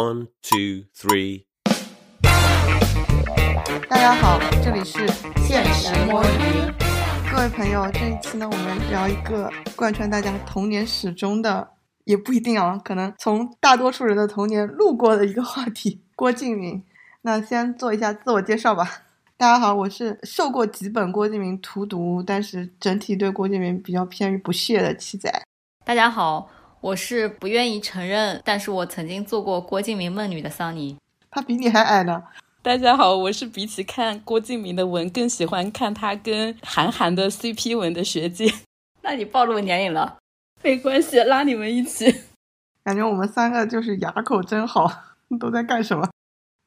One, two, three. 大家好，这里是现实摸鱼。各位朋友，这一期呢，我们聊一个贯穿大家童年始终的，也不一定啊，可能从大多数人的童年路过的一个话题——郭敬明。那先做一下自我介绍吧。大家好，我是受过几本郭敬明荼毒，但是整体对郭敬明比较偏于不屑的七仔。大家好，我是不愿意承认，但是我曾经做过郭敬明梦女的桑尼。他比你还矮呢。大家好，我是比起看郭敬明的文，更喜欢看他跟韩寒的 CP 文的学姐。那你暴露年龄了，没关系，拉你们一起。感觉我们三个就是牙口真好，都在干什么？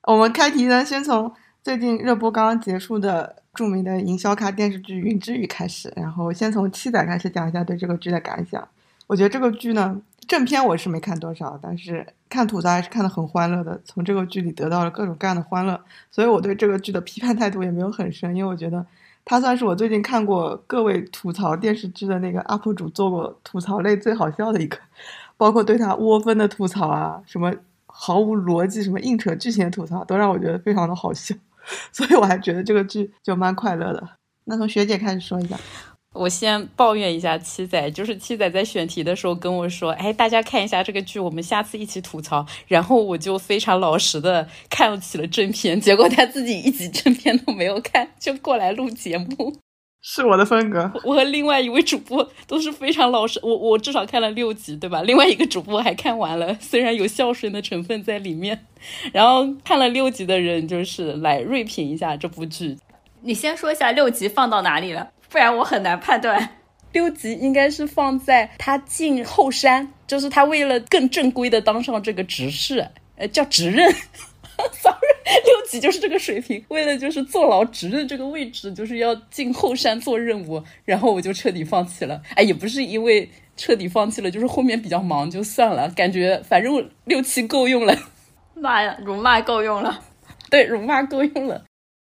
我们开题呢，先从最近热播刚刚结束的著名的营销咖电视剧《云之羽》开始，然后先从七仔开始讲一下对这个剧的感想。我觉得这个剧呢。正片我是没看多少，但是看吐槽还是看得很欢乐的，从这个剧里得到了各种各样的欢乐，所以我对这个剧的批判态度也没有很深，因为我觉得它算是我最近看过各位吐槽电视剧的那个 UP 主做过吐槽类最好笑的一个，包括对他窝分的吐槽啊，什么毫无逻辑、什么硬扯剧情的吐槽，都让我觉得非常的好笑，所以我还觉得这个剧就蛮快乐的。那从学姐开始说一下。我先抱怨一下七仔，就是七仔在选题的时候跟我说：“哎，大家看一下这个剧，我们下次一起吐槽。”然后我就非常老实的看起了正片，结果他自己一集正片都没有看，就过来录节目，是我的风格。我和另外一位主播都是非常老实，我我至少看了六集，对吧？另外一个主播还看完了，虽然有孝顺的成分在里面。然后看了六集的人就是来锐评一下这部剧。你先说一下六集放到哪里了？不然我很难判断，六级应该是放在他进后山，就是他为了更正规的当上这个执事，呃，叫执任。Sorry，六级就是这个水平，为了就是坐牢执任这个位置，就是要进后山做任务，然后我就彻底放弃了。哎，也不是因为彻底放弃了，就是后面比较忙就算了，感觉反正六七够用了。妈呀，辱骂够用了，对，辱骂够用了。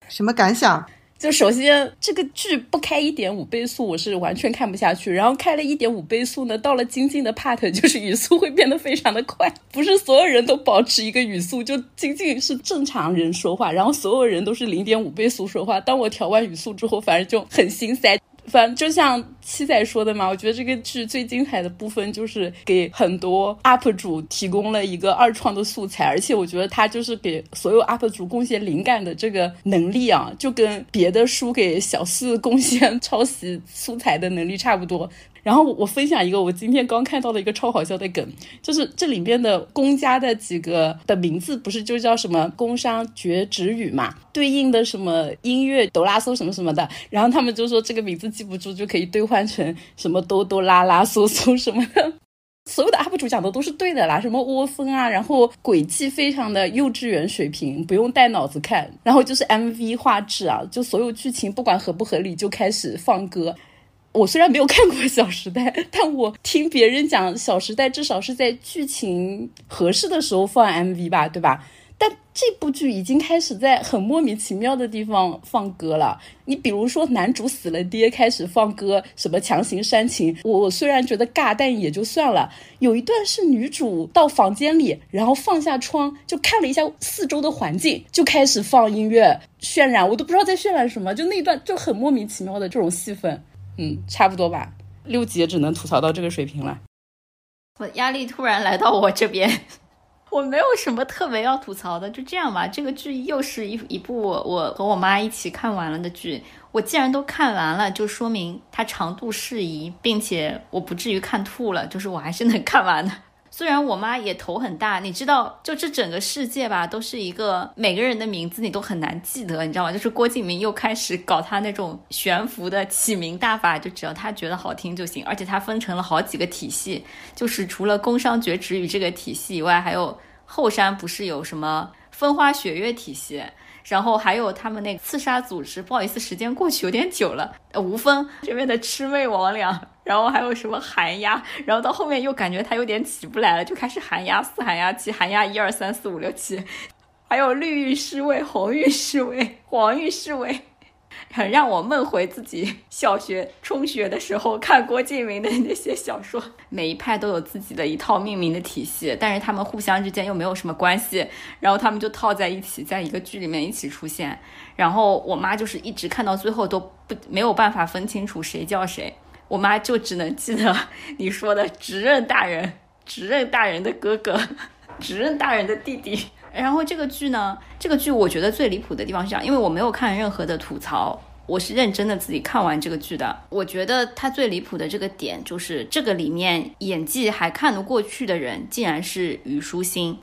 什么感想？就首先这个剧不开一点五倍速，我是完全看不下去。然后开了一点五倍速呢，到了精进的 part，就是语速会变得非常的快。不是所有人都保持一个语速，就金靖是正常人说话，然后所有人都是零点五倍速说话。当我调完语速之后，反而就很心塞。反正就像七仔说的嘛，我觉得这个剧最精彩的部分就是给很多 UP 主提供了一个二创的素材，而且我觉得他就是给所有 UP 主贡献灵感的这个能力啊，就跟别的书给小四贡献 抄袭素材的能力差不多。然后我分享一个我今天刚看到的一个超好笑的梗，就是这里面的公家的几个的名字不是就叫什么工商绝止语嘛，对应的什么音乐哆啦嗦什么什么的，然后他们就说这个名字记不住就可以兑换成什么哆哆啦啦嗦嗦什么的，所有的 UP 主讲的都是对的啦，什么窝蜂啊，然后轨迹非常的幼稚园水平，不用带脑子看，然后就是 MV 画质啊，就所有剧情不管合不合理就开始放歌。我虽然没有看过《小时代》，但我听别人讲，《小时代》至少是在剧情合适的时候放 MV 吧，对吧？但这部剧已经开始在很莫名其妙的地方放歌了。你比如说，男主死了爹，开始放歌，什么强行煽情。我虽然觉得尬，但也就算了。有一段是女主到房间里，然后放下窗，就看了一下四周的环境，就开始放音乐渲染，我都不知道在渲染什么。就那段就很莫名其妙的这种戏份。嗯，差不多吧。六级也只能吐槽到这个水平了。我压力突然来到我这边，我没有什么特别要吐槽的，就这样吧。这个剧又是一一部我和我妈一起看完了的剧。我既然都看完了，就说明它长度适宜，并且我不至于看吐了，就是我还是能看完的。虽然我妈也头很大，你知道，就这整个世界吧，都是一个每个人的名字你都很难记得，你知道吗？就是郭敬明又开始搞他那种悬浮的起名大法，就只要他觉得好听就行。而且他分成了好几个体系，就是除了工商绝止语这个体系以外，还有后山不是有什么风花雪月体系。然后还有他们那个刺杀组织，不好意思，时间过去有点久了。呃，吴峰这边的魑魅魍魉，然后还有什么寒鸦，然后到后面又感觉他有点起不来了，就开始寒鸦四、寒鸦七、寒鸦一二三四五六七，还有绿玉侍卫、红玉侍卫、黄玉侍卫，很让我梦回自己小学、中学的时候看郭敬明的那些小说。每一派都有自己的一套命名的体系，但是他们互相之间又没有什么关系，然后他们就套在一起，在一个剧里面一起出现。然后我妈就是一直看到最后都不没有办法分清楚谁叫谁，我妈就只能记得你说的执任大人、执任大人的哥哥、执任大人的弟弟。然后这个剧呢，这个剧我觉得最离谱的地方是这样，因为我没有看任何的吐槽，我是认真的自己看完这个剧的。我觉得它最离谱的这个点就是这个里面演技还看得过去的人，竟然是虞书欣。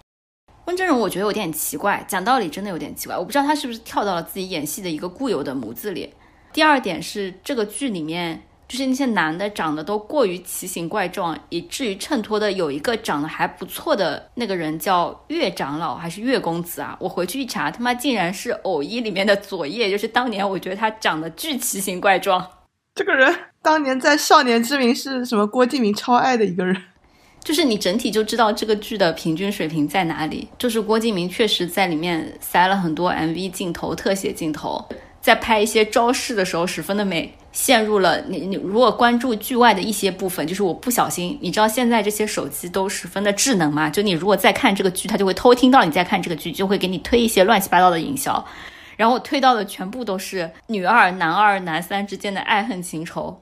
温峥嵘我觉得有点奇怪，讲道理真的有点奇怪，我不知道他是不是跳到了自己演戏的一个固有的模子里。第二点是这个剧里面。就是那些男的长得都过于奇形怪状，以至于衬托的有一个长得还不错的那个人叫岳长老还是岳公子啊？我回去一查，他妈竟然是偶一里面的左叶，就是当年我觉得他长得巨奇形怪状。这个人当年在《少年之名》是什么？郭敬明超爱的一个人。就是你整体就知道这个剧的平均水平在哪里。就是郭敬明确实在里面塞了很多 MV 镜头、特写镜头。在拍一些招式的时候十分的美，陷入了你你如果关注剧外的一些部分，就是我不小心，你知道现在这些手机都十分的智能嘛？就你如果在看这个剧，它就会偷听到你在看这个剧，就会给你推一些乱七八糟的营销，然后我推到的全部都是女二、男二、男三之间的爱恨情仇。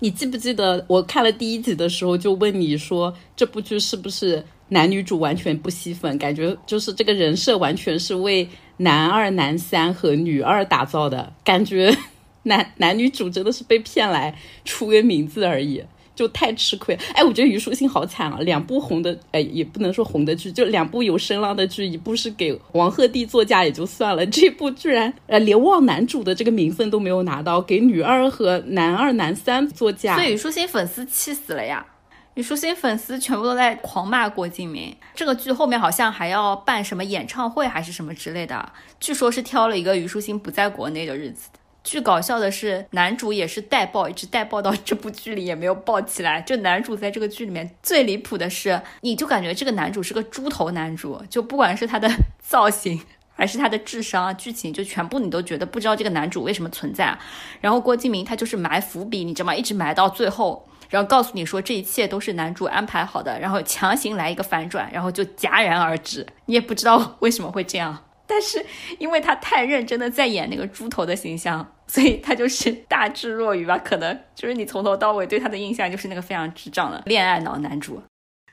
你记不记得我看了第一集的时候就问你说这部剧是不是男女主完全不吸粉，感觉就是这个人设完全是为。男二、男三和女二打造的感觉，男男女主真的是被骗来出个名字而已，就太吃亏。哎，我觉得虞书欣好惨啊，两部红的，哎，也不能说红的剧，就两部有声浪的剧，一部是给王鹤棣作嫁也就算了，这部居然呃连望男主的这个名分都没有拿到，给女二和男二、男三作嫁，所以虞书欣粉丝气死了呀。虞书欣粉丝全部都在狂骂郭敬明。这个剧后面好像还要办什么演唱会还是什么之类的，据说是挑了一个虞书欣不在国内的日子。巨搞笑的是，男主也是带爆，一直带爆到这部剧里也没有爆起来。就男主在这个剧里面最离谱的是，你就感觉这个男主是个猪头男主，就不管是他的 造型还是他的智商啊，剧情就全部你都觉得不知道这个男主为什么存在。然后郭敬明他就是埋伏笔，你知道吗？一直埋到最后。然后告诉你说这一切都是男主安排好的，然后强行来一个反转，然后就戛然而止。你也不知道为什么会这样，但是因为他太认真的在演那个猪头的形象，所以他就是大智若愚吧？可能就是你从头到尾对他的印象就是那个非常智障的恋爱脑男主。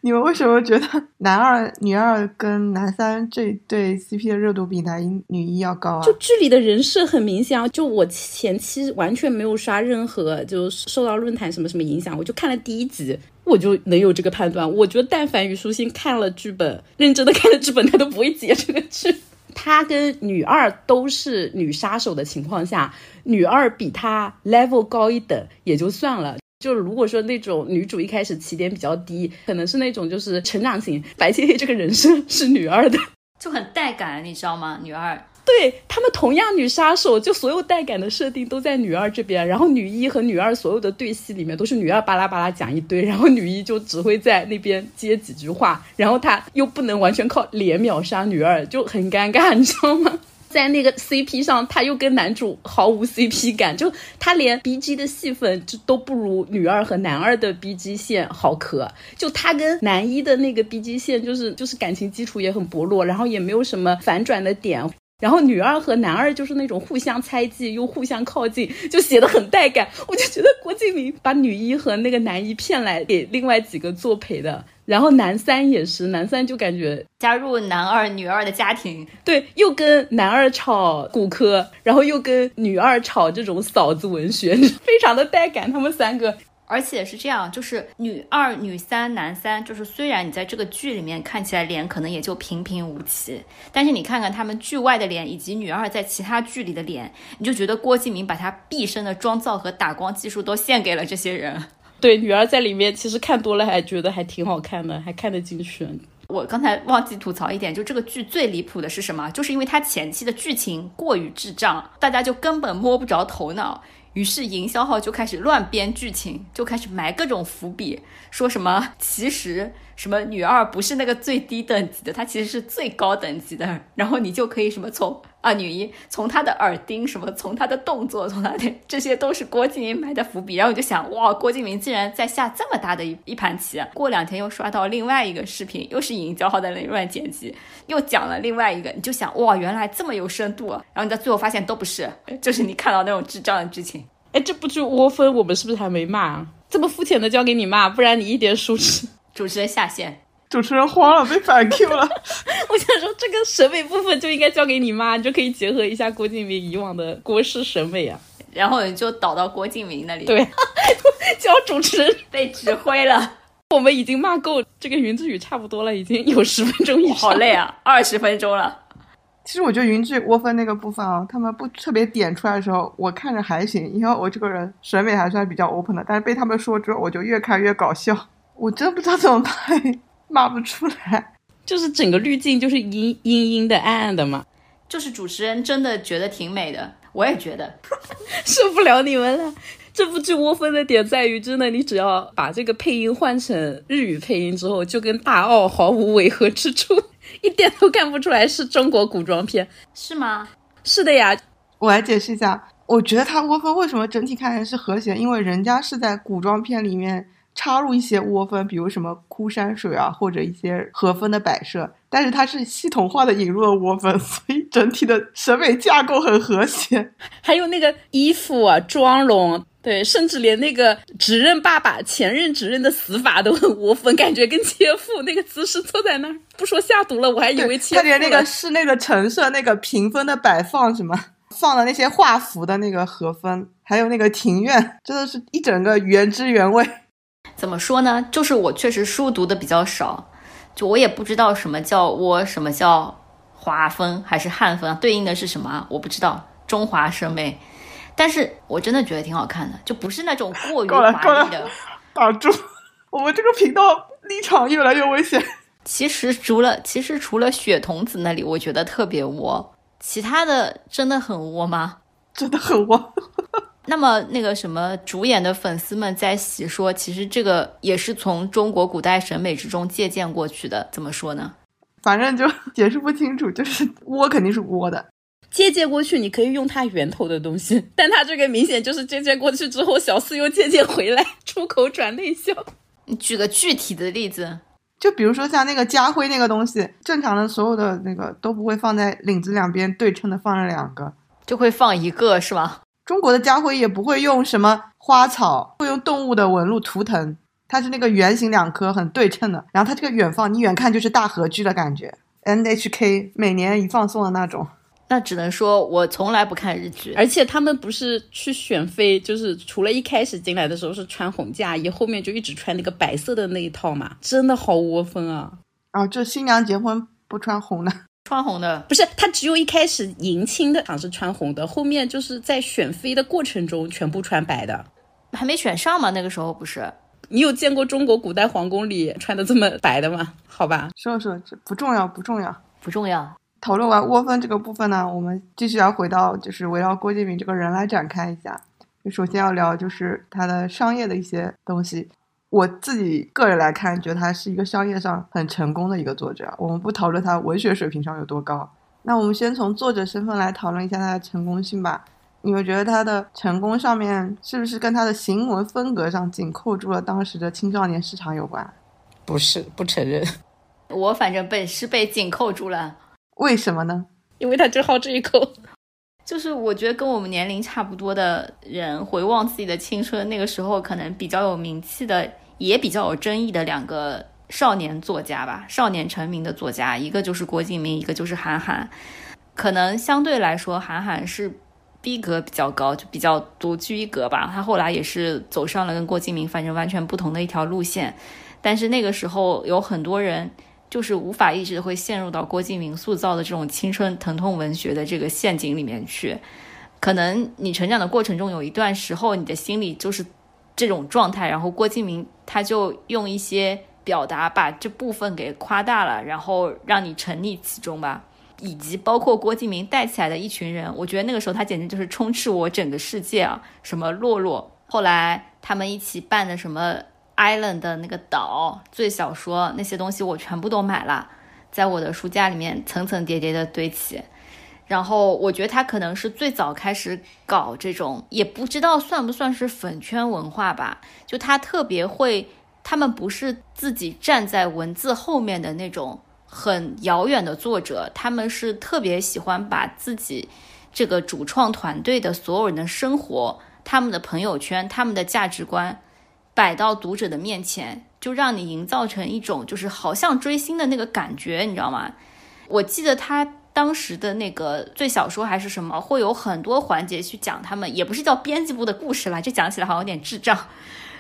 你们为什么觉得男二、女二跟男三这对 CP 的热度比男一、女一要高啊？就剧里的人设很明显啊！就我前期完全没有刷任何，就受到论坛什么什么影响，我就看了第一集，我就能有这个判断。我觉得但凡虞书欣看了剧本，认真的看了剧本，他都不会接这个剧。他跟女二都是女杀手的情况下，女二比他 level 高一等也就算了。就如果说那种女主一开始起点比较低，可能是那种就是成长型，白切黑这个人设是女二的，就很带感，你知道吗？女二对他们同样女杀手，就所有带感的设定都在女二这边，然后女一和女二所有的对戏里面都是女二巴拉巴拉讲一堆，然后女一就只会在那边接几句话，然后她又不能完全靠脸秒杀女二，就很尴尬，你知道吗？在那个 CP 上，他又跟男主毫无 CP 感，就他连 BG 的戏份就都不如女二和男二的 BG 线好磕。就他跟男一的那个 BG 线，就是就是感情基础也很薄弱，然后也没有什么反转的点。然后女二和男二就是那种互相猜忌又互相靠近，就写的很带感。我就觉得郭敬明把女一和那个男一骗来给另外几个作陪的。然后男三也是，男三就感觉加入男二女二的家庭，对，又跟男二吵骨科，然后又跟女二吵这种嫂子文学，非常的带感。他们三个，而且是这样，就是女二、女三、男三，就是虽然你在这个剧里面看起来脸可能也就平平无奇，但是你看看他们剧外的脸，以及女二在其他剧里的脸，你就觉得郭敬明把他毕生的妆造和打光技术都献给了这些人。对，女儿在里面其实看多了还觉得还挺好看的，还看得进去。我刚才忘记吐槽一点，就这个剧最离谱的是什么？就是因为它前期的剧情过于智障，大家就根本摸不着头脑，于是营销号就开始乱编剧情，就开始埋各种伏笔，说什么其实什么女二不是那个最低等级的，她其实是最高等级的，然后你就可以什么从啊，女一从她的耳钉什么，从她的动作，从她的这些都是郭敬明埋的伏笔。然后我就想，哇，郭敬明竟然在下这么大的一一盘棋。过两天又刷到另外一个视频，又是尹娇浩在那里乱剪辑，又讲了另外一个，你就想，哇，原来这么有深度。然后你到最后发现都不是，就是你看到那种智障的剧情。哎，这部剧窝分，我们是不是还没骂？这么肤浅的交给你骂，不然你一点熟知。主持人下线。主持人慌了，被反 Q 了。我想说，这个审美部分就应该交给你妈，你就可以结合一下郭敬明以往的国师审美啊。然后你就导到郭敬明那里。对，叫主持人被指挥了。我们已经骂够这个云之羽差不多了，已经有十分钟以上。好累啊，二十分钟了。其实我觉得云剧窝分那个部分啊，他们不特别点出来的时候，我看着还行，因为我这个人审美还算比较 open 的。但是被他们说之后，我就越看越搞笑。我真不知道怎么拍。骂不出来，就是整个滤镜就是阴阴阴的、暗暗的嘛。就是主持人真的觉得挺美的，我也觉得，受不了你们了。这部剧窝分的点在于，真的，你只要把这个配音换成日语配音之后，就跟大奥毫无违和之处，一点都看不出来是中国古装片，是吗？是的呀，我来解释一下，我觉得他窝分为什么整体看起来是和谐，因为人家是在古装片里面。插入一些窝分，比如什么枯山水啊，或者一些和风的摆设，但是它是系统化的引入了窝分，所以整体的审美架构很和谐。还有那个衣服啊、妆容，对，甚至连那个指认爸爸、前任指认的死法都很窝分，感觉跟切腹那个姿势坐在那儿，不说下毒了，我还以为切腹他连那个室内的陈设、那个屏风的摆放，什么放的那些画幅的那个和风，还有那个庭院，真的是一整个原汁原味。怎么说呢？就是我确实书读的比较少，就我也不知道什么叫倭，什么叫华风还是汉风，对应的是什么？我不知道中华审美，但是我真的觉得挺好看的，就不是那种过于华丽的。打住！我们这个频道立场越来越危险。其实除了其实除了雪童子那里，我觉得特别窝，其他的真的很窝吗？真的很倭。那么那个什么主演的粉丝们在洗说，其实这个也是从中国古代审美之中借鉴过去的。怎么说呢？反正就解释不清楚，就是窝肯定是窝的，借鉴过去你可以用它源头的东西，但它这个明显就是借鉴过去之后，小四又借鉴回来，出口转内销。你举个具体的例子，就比如说像那个家徽那个东西，正常的所有的那个都不会放在领子两边对称的放着两个，就会放一个，是吧？中国的家徽也不会用什么花草，会用动物的纹路图腾。它是那个圆形两颗很对称的，然后它这个远放，你远看就是大合剧的感觉。NHK 每年一放送的那种。那只能说我从来不看日剧，而且他们不是去选妃，就是除了一开始进来的时候是穿红嫁衣，后面就一直穿那个白色的那一套嘛，真的好窝风啊！啊，就新娘结婚不穿红的。穿红的不是他，只有一开始迎亲的场是穿红的，后面就是在选妃的过程中全部穿白的，还没选上吗？那个时候不是？你有见过中国古代皇宫里穿的这么白的吗？好吧，说说这不重要，不重要，不重要。讨论完窝分这个部分呢，我们继续要回到就是围绕郭敬明这个人来展开一下。就首先要聊就是他的商业的一些东西。我自己个人来看，觉得他是一个商业上很成功的一个作者。我们不讨论他文学水平上有多高，那我们先从作者身份来讨论一下他的成功性吧。你们觉得他的成功上面是不是跟他的行文风格上紧扣住了当时的青少年市场有关？不是，不承认。我反正被是被紧扣住了。为什么呢？因为他就好这一口。就是我觉得跟我们年龄差不多的人回望自己的青春，那个时候可能比较有名气的。也比较有争议的两个少年作家吧，少年成名的作家，一个就是郭敬明，一个就是韩寒。可能相对来说，韩寒是逼格比较高，就比较独具一格吧。他后来也是走上了跟郭敬明反正完全不同的一条路线。但是那个时候有很多人就是无法抑制会陷入到郭敬明塑造的这种青春疼痛文学的这个陷阱里面去。可能你成长的过程中有一段时候，你的心里就是。这种状态，然后郭敬明他就用一些表达把这部分给夸大了，然后让你沉溺其中吧。以及包括郭敬明带起来的一群人，我觉得那个时候他简直就是充斥我整个世界啊！什么洛洛，后来他们一起办的什么 Island 的那个岛，最小说那些东西我全部都买了，在我的书架里面层层叠叠的堆起。然后我觉得他可能是最早开始搞这种，也不知道算不算是粉圈文化吧。就他特别会，他们不是自己站在文字后面的那种很遥远的作者，他们是特别喜欢把自己这个主创团队的所有人的生活、他们的朋友圈、他们的价值观摆到读者的面前，就让你营造成一种就是好像追星的那个感觉，你知道吗？我记得他。当时的那个最小说还是什么，会有很多环节去讲他们，也不是叫编辑部的故事啦，这讲起来好像有点智障。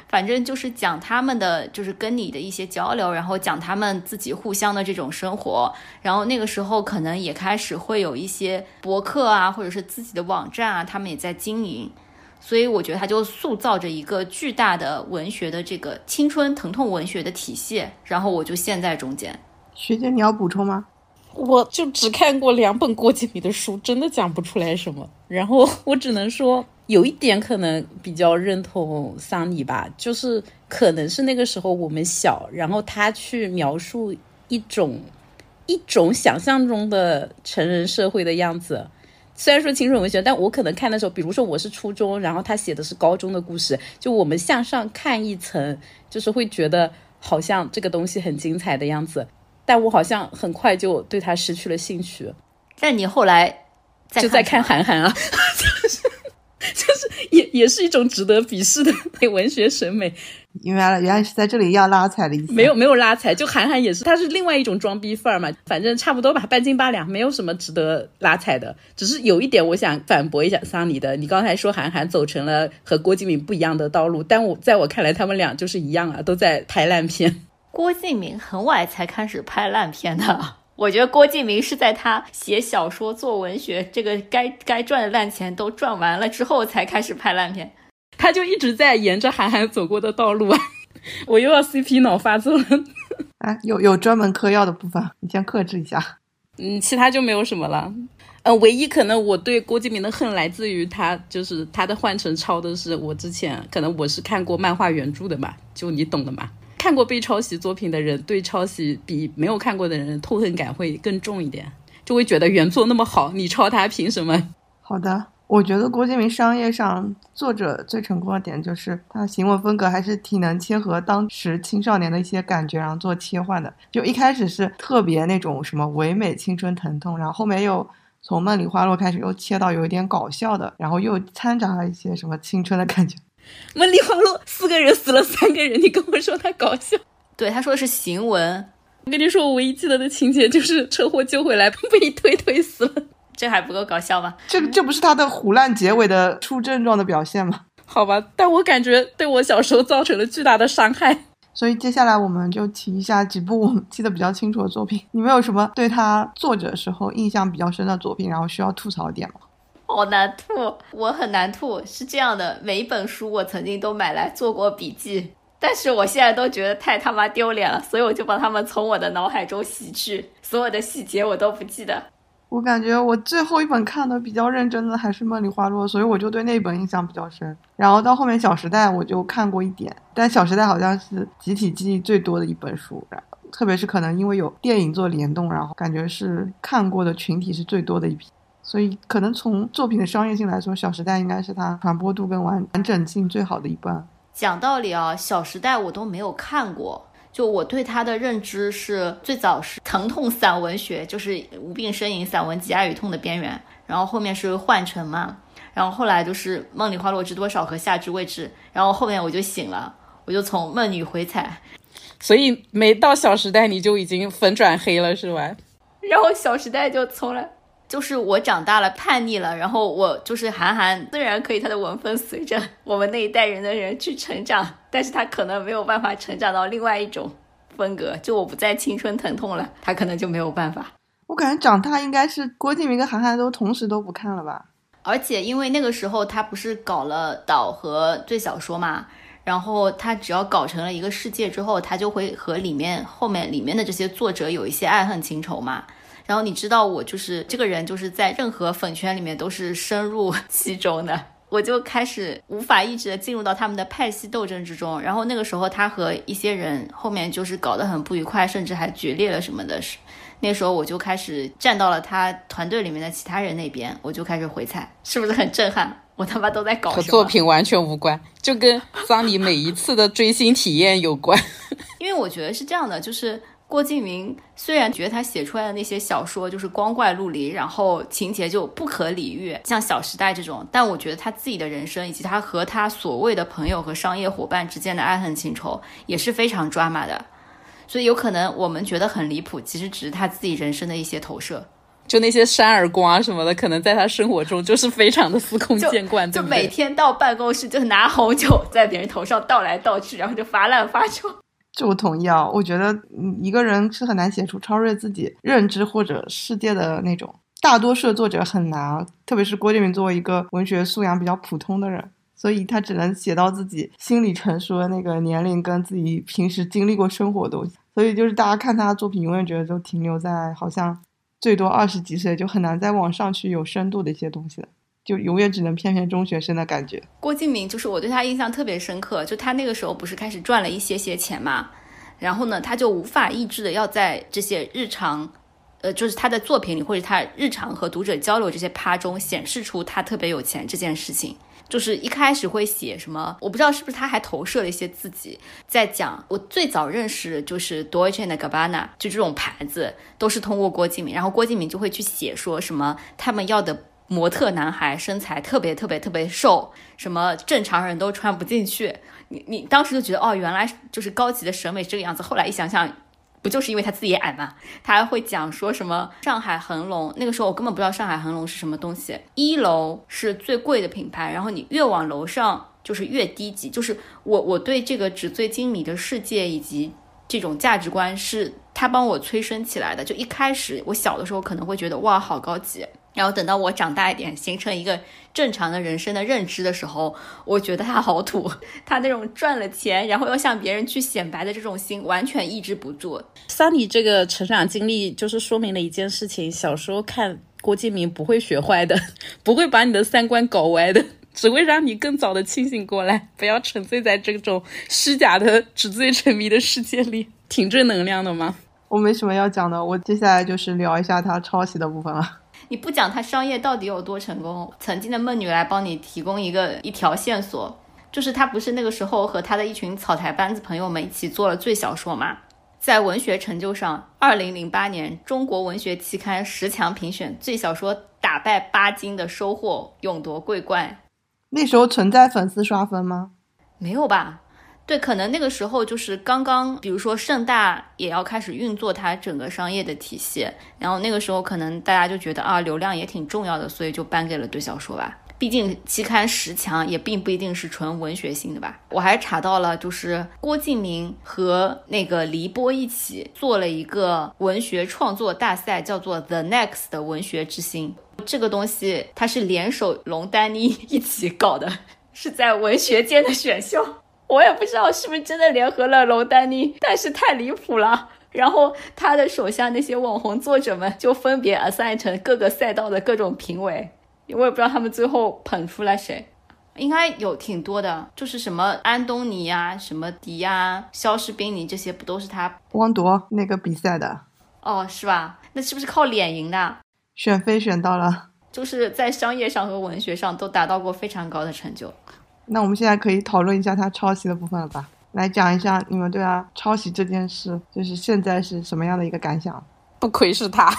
反正就是讲他们的，就是跟你的一些交流，然后讲他们自己互相的这种生活。然后那个时候可能也开始会有一些博客啊，或者是自己的网站啊，他们也在经营。所以我觉得他就塑造着一个巨大的文学的这个青春疼痛文学的体系。然后我就陷在中间。学姐，你要补充吗？我就只看过两本郭敬明的书，真的讲不出来什么。然后我只能说，有一点可能比较认同桑尼吧，就是可能是那个时候我们小，然后他去描述一种一种想象中的成人社会的样子。虽然说青春文学，但我可能看的时候，比如说我是初中，然后他写的是高中的故事，就我们向上看一层，就是会觉得好像这个东西很精彩的样子。但我好像很快就对他失去了兴趣。但你后来就在看韩寒啊，就是就是也也是一种值得鄙视的 文学审美。原来原来是在这里要拉踩的意思。没有没有拉踩，就韩寒也是，他是另外一种装逼范儿嘛。反正差不多吧，半斤八两，没有什么值得拉踩的。只是有一点，我想反驳一下桑尼的。你刚才说韩寒走成了和郭敬明不一样的道路，但我在我看来，他们俩就是一样啊，都在拍烂片。郭敬明很晚才开始拍烂片的，我觉得郭敬明是在他写小说、做文学这个该该赚的烂钱都赚完了之后才开始拍烂片。他就一直在沿着韩寒走过的道路啊！我又要 CP 脑发作了。啊，有有专门嗑药的部分，你先克制一下。嗯，其他就没有什么了。呃，唯一可能我对郭敬明的恨来自于他，就是他的《幻城》抄的是我之前可能我是看过漫画原著的嘛，就你懂的嘛。看过被抄袭作品的人，对抄袭比没有看过的人痛恨感会更重一点，就会觉得原作那么好，你抄他凭什么？好的，我觉得郭敬明商业上作者最成功的点就是他行文风格还是挺能切合当时青少年的一些感觉，然后做切换的。就一开始是特别那种什么唯美青春疼痛，然后后面又从梦里花落开始又切到有一点搞笑的，然后又掺杂了一些什么青春的感觉。梦里花落四个人死了三个人，你跟我说他搞笑？对，他说的是行文。我跟你说，我唯一记得的情节就是车祸救回来被推推死了，这还不够搞笑吗？这这不是他的胡烂结尾的出症状的表现吗？好吧，但我感觉对我小时候造成了巨大的伤害。所以接下来我们就提一下几部我们记得比较清楚的作品。你们有什么对他作者时候印象比较深的作品，然后需要吐槽点吗？好难吐，我很难吐。是这样的，每一本书我曾经都买来做过笔记，但是我现在都觉得太他妈丢脸了，所以我就把它们从我的脑海中洗去，所有的细节我都不记得。我感觉我最后一本看的比较认真的还是《梦里花落》，所以我就对那本印象比较深。然后到后面《小时代》我就看过一点，但《小时代》好像是集体记忆最多的一本书然，特别是可能因为有电影做联动，然后感觉是看过的群体是最多的一批。所以，可能从作品的商业性来说，《小时代》应该是它传播度跟完完整性最好的一半。讲道理啊，《小时代》我都没有看过，就我对它的认知是最早是疼痛散文学，就是《无病呻吟》散文《挤压与痛的边缘》，然后后面是《幻城》嘛，然后后来就是《梦里花落知多少》和《夏至未至》，然后后面我就醒了，我就从梦里回踩，所以没到《小时代》你就已经粉转黑了是吧？然后《小时代》就从来。就是我长大了，叛逆了，然后我就是韩寒，虽然可以他的文风随着我们那一代人的人去成长，但是他可能没有办法成长到另外一种风格。就我不再青春疼痛了，他可能就没有办法。我感觉长大应该是郭敬明跟韩寒都同时都不看了吧？而且因为那个时候他不是搞了岛和最小说嘛，然后他只要搞成了一个世界之后，他就会和里面后面里面的这些作者有一些爱恨情仇嘛。然后你知道我就是这个人，就是在任何粉圈里面都是深入 其中的，我就开始无法抑制的进入到他们的派系斗争之中。然后那个时候他和一些人后面就是搞得很不愉快，甚至还决裂了什么的。是那时候我就开始站到了他团队里面的其他人那边，我就开始回踩，是不是很震撼？我他妈都在搞什么？和作品完全无关，就跟桑尼每一次的追星体验有关。因为我觉得是这样的，就是郭敬明虽然觉得他写出来的那些小说就是光怪陆离，然后情节就不可理喻，像《小时代》这种，但我觉得他自己的人生以及他和他所谓的朋友和商业伙伴之间的爱恨情仇也是非常抓马的。所以有可能我们觉得很离谱，其实只是他自己人生的一些投射。就那些扇耳光啊什么的，可能在他生活中就是非常的司空见惯，就每天到办公室就拿红酒在别人头上倒来倒去，然后就发烂发臭。这我同意啊，我觉得一个人是很难写出超越自己认知或者世界的那种，大多数作者很难，特别是郭敬明作为一个文学素养比较普通的人，所以他只能写到自己心理成熟的那个年龄跟自己平时经历过生活的东西，所以就是大家看他的作品，永远觉得都停留在好像最多二十几岁，就很难再往上去有深度的一些东西了，就永远只能骗骗中学生的感觉。郭敬明就是我对他印象特别深刻，就他那个时候不是开始赚了一些些钱嘛，然后呢，他就无法抑制的要在这些日常，呃，就是他的作品里或者他日常和读者交流这些趴中显示出他特别有钱这件事情。就是一开始会写什么，我不知道是不是他还投射了一些自己，在讲我最早认识就是 Dolce and Gabbana，就这种牌子都是通过郭敬明，然后郭敬明就会去写说什么他们要的模特男孩身材特别特别特别瘦，什么正常人都穿不进去。你你当时就觉得哦，原来就是高级的审美是这个样子。后来一想想，不就是因为他自己矮吗？他还会讲说什么上海恒隆，那个时候我根本不知道上海恒隆是什么东西。一楼是最贵的品牌，然后你越往楼上就是越低级。就是我我对这个纸醉金迷的世界以及这种价值观是他帮我催生起来的。就一开始我小的时候可能会觉得哇好高级，然后等到我长大一点，形成一个正常的人生的认知的时候，我觉得他好土。他那种赚了钱然后又向别人去显摆的这种心，完全抑制不住。桑尼这个成长经历，就是说明了一件事情：小时候看郭敬明不会学坏的，不会把你的三观搞歪的，只会让你更早的清醒过来，不要沉醉在这种虚假的纸醉沉迷的世界里，挺正能量的吗？我没什么要讲的，我接下来就是聊一下他抄袭的部分了。你不讲他商业到底有多成功，曾经的梦女来帮你提供一个一条线索，就是他不是那个时候和他的一群草台班子朋友们一起做了最小说嘛？在文学成就上，二零零八年中国文学期刊十强评选最小说打败巴金的收获，勇夺桂冠。那时候存在粉丝刷分吗？没有吧？对，可能那个时候就是刚刚，比如说盛大也要开始运作它整个商业的体系，然后那个时候可能大家就觉得啊，流量也挺重要的，所以就颁给了对小说吧。毕竟期刊十强也并不一定是纯文学性的吧。我还查到了，就是郭敬明和那个黎波一起做了一个文学创作大赛，叫做 The Next 的文学之星。这个东西它是联手龙丹妮 一起搞的，是在文学界的选秀。我也不知道是不是真的联合了龙丹妮，但是太离谱了。然后他的手下那些网红作者们就分别 assign 成各个赛道的各种评委，我也不知道他们最后捧出来谁，应该有挺多的，就是什么安东尼呀、什么迪呀、肖士宾尼这些不都是他汪铎那个比赛的哦，是吧？那是不是靠脸赢的？选妃选到了，就是在商业上和文学上都达到过非常高的成就。那我们现在可以讨论一下他抄袭的部分了吧？来讲一下你们对他抄袭这件事，就是现在是什么样的一个感想？不愧是他，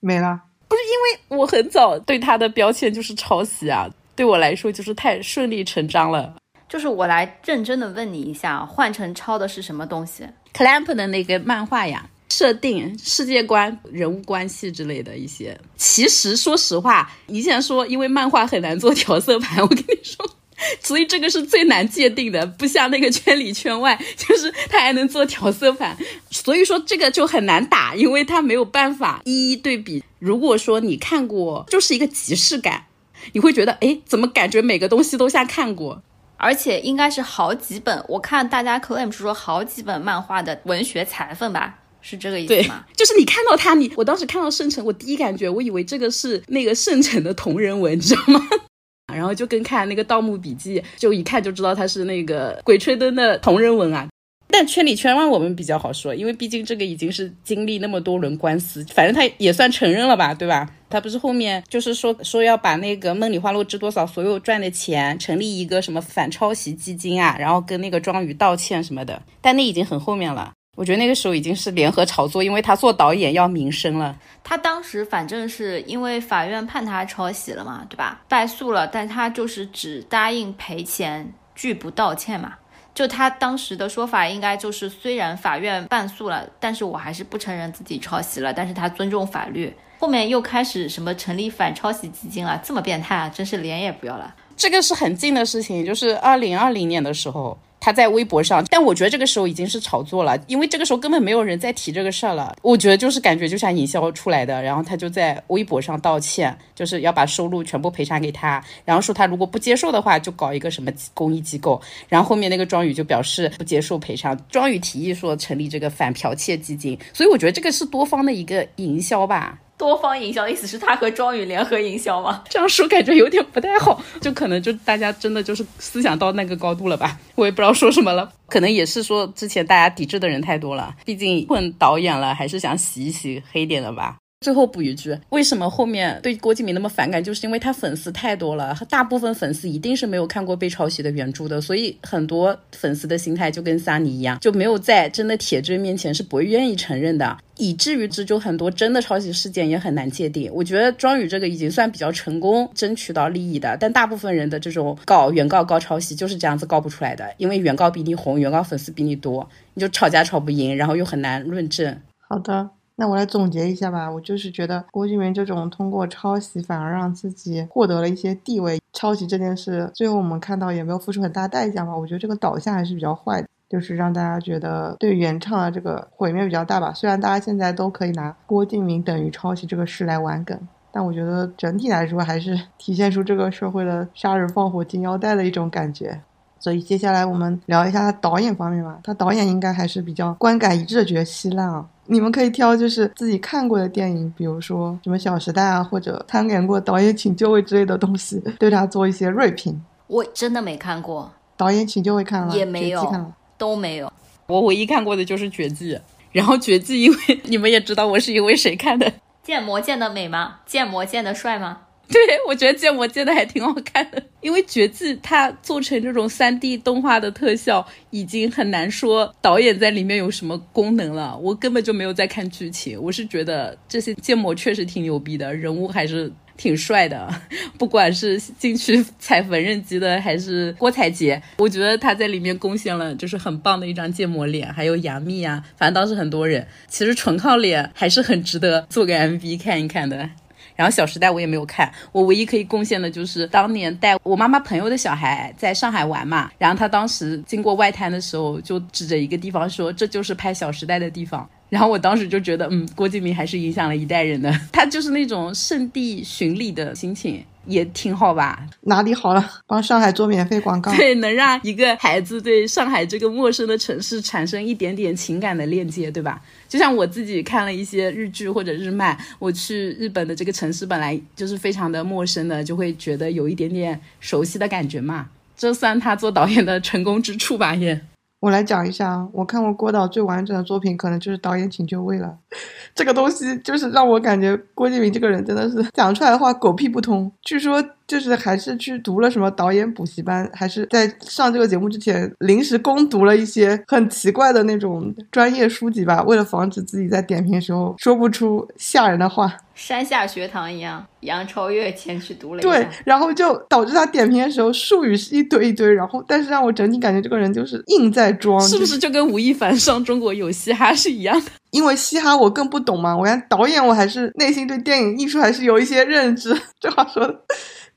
没了，不是因为我很早对他的标签就是抄袭啊，对我来说就是太顺理成章了。就是我来认真的问你一下，换成抄的是什么东西？Clamp 的那个漫画呀，设定、世界观、人物关系之类的一些。其实说实话，以前说因为漫画很难做调色盘，我跟你说。所以这个是最难界定的，不像那个圈里圈外，就是它还能做调色盘，所以说这个就很难打，因为它没有办法一一对比。如果说你看过，就是一个即视感，你会觉得，哎，怎么感觉每个东西都像看过？而且应该是好几本，我看大家 claim 是说好几本漫画的文学裁缝吧，是这个意思吗？，就是你看到他，你我当时看到圣城，我第一感觉我以为这个是那个圣城的同人文，你知道吗？然后就跟看那个《盗墓笔记》，就一看就知道它是那个《鬼吹灯》的同人文啊。但圈里圈外我们比较好说，因为毕竟这个已经是经历那么多轮官司，反正他也算承认了吧，对吧？他不是后面就是说说要把那个梦里花落知多少所有赚的钱成立一个什么反抄袭基金啊，然后跟那个庄宇道歉什么的，但那已经很后面了。我觉得那个时候已经是联合炒作，因为他做导演要名声了。他当时反正是因为法院判他抄袭了嘛，对吧？败诉了，但他就是只答应赔钱，拒不道歉嘛。就他当时的说法，应该就是虽然法院败诉了，但是我还是不承认自己抄袭了，但是他尊重法律。后面又开始什么成立反抄袭基金了，这么变态啊！真是脸也不要了。这个是很近的事情，就是二零二零年的时候。他在微博上，但我觉得这个时候已经是炒作了，因为这个时候根本没有人在提这个事儿了。我觉得就是感觉就像营销出来的，然后他就在微博上道歉，就是要把收入全部赔偿给他，然后说他如果不接受的话，就搞一个什么公益机构。然后后面那个庄宇就表示不接受赔偿，庄宇提议说成立这个反剽窃基金，所以我觉得这个是多方的一个营销吧。多方营销的意思是他和庄宇联合营销吗？这样说感觉有点不太好，就可能就大家真的就是思想到那个高度了吧？我也不知道说什么了，可能也是说之前大家抵制的人太多了，毕竟混导演了，还是想洗一洗黑点的吧。最后补一句，为什么后面对郭敬明那么反感？就是因为他粉丝太多了，大部分粉丝一定是没有看过被抄袭的原著的，所以很多粉丝的心态就跟萨尼一样，就没有在真的铁证面前是不会愿意承认的，以至于这就很多真的抄袭事件也很难界定。我觉得庄宇这个已经算比较成功争取到利益的，但大部分人的这种告原告告抄袭就是这样子告不出来的，因为原告比你红，原告粉丝比你多，你就吵架吵不赢，然后又很难论证。好的。那我来总结一下吧，我就是觉得郭敬明这种通过抄袭反而让自己获得了一些地位，抄袭这件事最后我们看到也没有付出很大代价嘛，我觉得这个导向还是比较坏的，就是让大家觉得对原唱的这个毁灭比较大吧。虽然大家现在都可以拿郭敬明等于抄袭这个事来玩梗，但我觉得整体来说还是 体现出这个社会的杀人放火金腰带的一种感觉。所以接下来我们聊一下导演方面吧，他导演应该还是比较观感一致的，觉得稀烂啊。你们可以挑就是自己看过的电影，比如说什么《小时代》啊，或者参演过《导演请就位》之类的东西，对他做一些锐评。我真的没看过《导演请就位》，看了也没有，看了都没有。我唯一看过的就是《绝技》，然后《绝技》，因为 你们也知道我是因为谁看的，《建模建的美吗？建模建的帅吗？对，我觉得建模建的还挺好看的，因为绝技它做成这种三 D 动画的特效，已经很难说导演在里面有什么功能了。我根本就没有在看剧情，我是觉得这些建模确实挺牛逼的，人物还是挺帅的。不管是进去踩缝纫机的，还是郭采洁，我觉得他在里面贡献了就是很棒的一张建模脸，还有杨幂啊，反正当时很多人，其实纯靠脸还是很值得做个 MV 看一看的。然后《小时代》我也没有看，我唯一可以贡献的就是当年带我妈妈朋友的小孩在上海玩嘛，然后他当时经过外滩的时候，就指着一个地方说：“这就是拍《小时代》的地方。”然后我当时就觉得，嗯，郭敬明还是影响了一代人的，他就是那种圣地巡礼的心情。也挺好吧？哪里好了？帮上海做免费广告，对，能让一个孩子对上海这个陌生的城市产生一点点情感的链接，对吧？就像我自己看了一些日剧或者日漫，我去日本的这个城市本来就是非常的陌生的，就会觉得有一点点熟悉的感觉嘛。这算他做导演的成功之处吧？也。我来讲一下，我看过郭导最完整的作品，可能就是《导演请就位》了。这个东西就是让我感觉郭敬明这个人真的是讲出来的话狗屁不通。据说就是还是去读了什么导演补习班，还是在上这个节目之前临时攻读了一些很奇怪的那种专业书籍吧，为了防止自己在点评的时候说不出吓人的话。山下学堂一样，杨超越前去读了一下，对，然后就导致他点评的时候术语是一堆一堆，然后但是让我整体感觉这个人就是硬在装，是不是就跟吴亦凡上中国有嘻哈是一样的？因为嘻哈我更不懂嘛，我看导演我还是内心对电影艺术还是有一些认知。这话说的，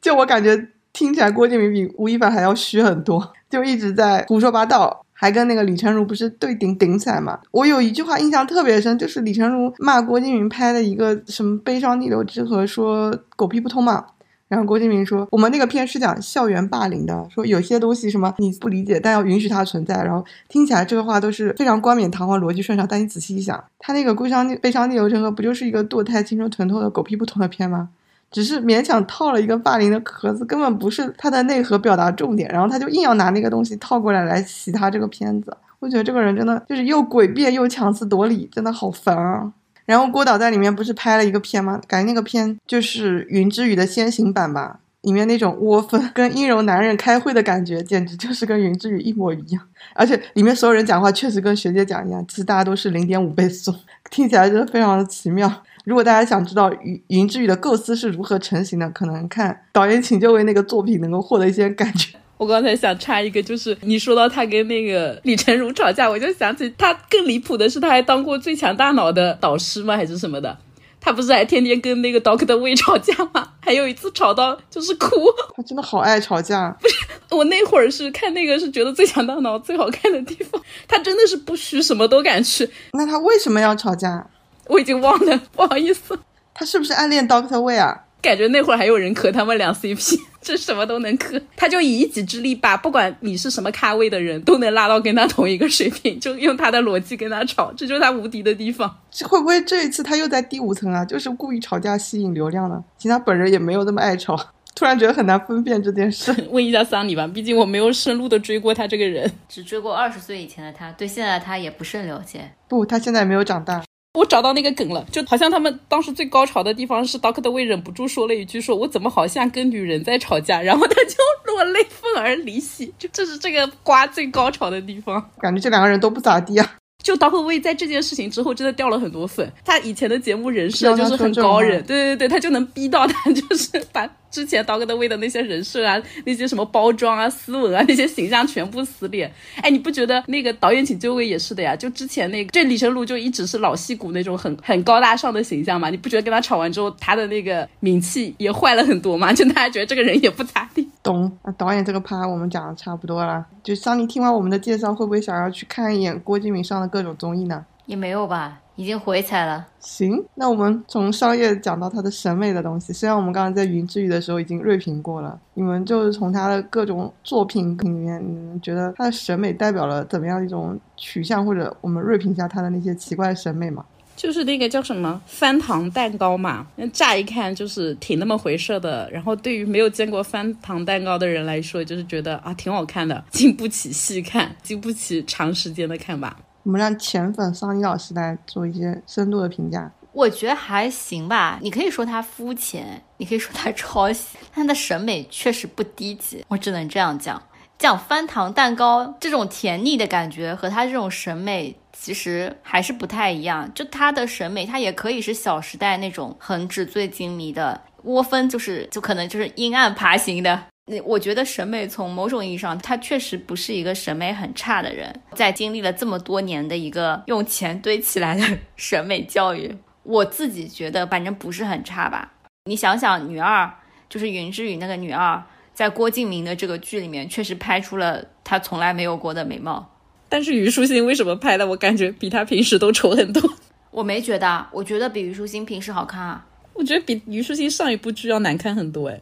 就我感觉听起来郭敬明比吴亦凡还要虚很多，就一直在胡说八道。还跟那个李成儒不是对顶顶起来嘛？我有一句话印象特别深，就是李成儒骂郭敬明拍的一个什么《悲伤逆流之河》，说狗屁不通嘛。然后郭敬明说，我们那个片是讲校园霸凌的，说有些东西什么你不理解，但要允许它存在。然后听起来这个话都是非常冠冕堂皇、逻辑顺畅，但你仔细一想，他那个《悲伤悲伤逆流之河》不就是一个堕胎、青春疼痛的狗屁不通的片吗？只是勉强套了一个霸凌的壳子，根本不是他的内核表达重点，然后他就硬要拿那个东西套过来来洗他这个片子。我觉得这个人真的就是又诡辩又强词夺理，真的好烦啊。然后郭导在里面不是拍了一个片吗？感觉那个片就是云之羽的先行版吧。里面那种窝分跟阴柔男人开会的感觉，简直就是跟云之羽一模一样。而且里面所有人讲话确实跟学姐讲一样，其实大家都是零点五倍速，听起来真的非常的奇妙。如果大家想知道云云之羽的构思是如何成型的，可能看导演请就位那个作品能够获得一些感觉。我刚才想插一个，就是你说到他跟那个李成儒吵架，我就想起他更离谱的是，他还当过最强大脑的导师吗？还是什么的？他不是还天天跟那个 Doctor Wei 吵架吗？还有一次吵到就是哭。他真的好爱吵架。不是，我那会儿是看那个是觉得最强大脑最好看的地方。他真的是不虚，什么都敢去。那他为什么要吵架？我已经忘了，不好意思。他是不是暗恋 Doctor Wei 啊？感觉那会儿还有人磕他们俩 CP，这什么都能磕。他就以一己之力把不管你是什么咖位的人都能拉到跟他同一个水平，就用他的逻辑跟他吵，这就是他无敌的地方。会不会这一次他又在第五层啊？就是故意吵架吸引流量呢？其实他本人也没有那么爱吵。突然觉得很难分辨这件事。问一下桑尼吧，毕竟我没有深入的追过他这个人，只追过二十岁以前的他，对现在的他也不甚了解。不，他现在没有长大。我找到那个梗了，就好像他们当时最高潮的地方是 Doctor 魏忍不住说了一句：“说我怎么好像跟女人在吵架？”然后他就落泪愤而离席，就 这是这个瓜最高潮的地方。感觉这两个人都不咋地啊。就 Doctor 魏在这件事情之后真的掉了很多粉，他以前的节目人设就是很高人，对对对，他就能逼到他就是把。之前 Dog 的味的那些人设啊，那些什么包装啊、斯文啊，那些形象全部撕裂。哎，你不觉得那个导演请就位也是的呀？就之前那个，这李成儒就一直是老戏骨那种很很高大上的形象嘛？你不觉得跟他吵完之后，他的那个名气也坏了很多吗？就大家觉得这个人也不咋地。懂。那导演这个趴我们讲的差不多了。就桑尼听完我们的介绍，会不会想要去看一眼郭敬明上的各种综艺呢？也没有吧。已经回踩了。行，那我们从商业讲到他的审美的东西。虽然我们刚刚在云之羽的时候已经锐评过了，你们就是从他的各种作品里面，你们觉得他的审美代表了怎么样一种取向？或者我们锐评一下他的那些奇怪的审美嘛？就是那个叫什么翻糖蛋糕嘛，那乍一看就是挺那么回事的。然后对于没有见过翻糖蛋糕的人来说，就是觉得啊挺好看的，经不起细看，经不起长时间的看吧。我们让浅粉桑尼老师来做一些深度的评价。我觉得还行吧，你可以说他肤浅，你可以说他抄袭，他的审美确实不低级。我只能这样讲。讲翻糖蛋糕这种甜腻的感觉和他这种审美其实还是不太一样。就他的审美，他也可以是《小时代》那种很纸醉金迷的窝蜂，就是就可能就是阴暗爬行的。那我觉得审美从某种意义上，他确实不是一个审美很差的人。在经历了这么多年的一个用钱堆起来的 审美教育，我自己觉得反正不是很差吧。你想想，女二就是云之羽那个女二，在郭敬明的这个剧里面，确实拍出了她从来没有过的美貌。但是虞书欣为什么拍的？我感觉比她平时都丑很多。我没觉得，我觉得比虞书欣平时好看啊。我觉得比虞书欣上一部剧要难看很多，哎。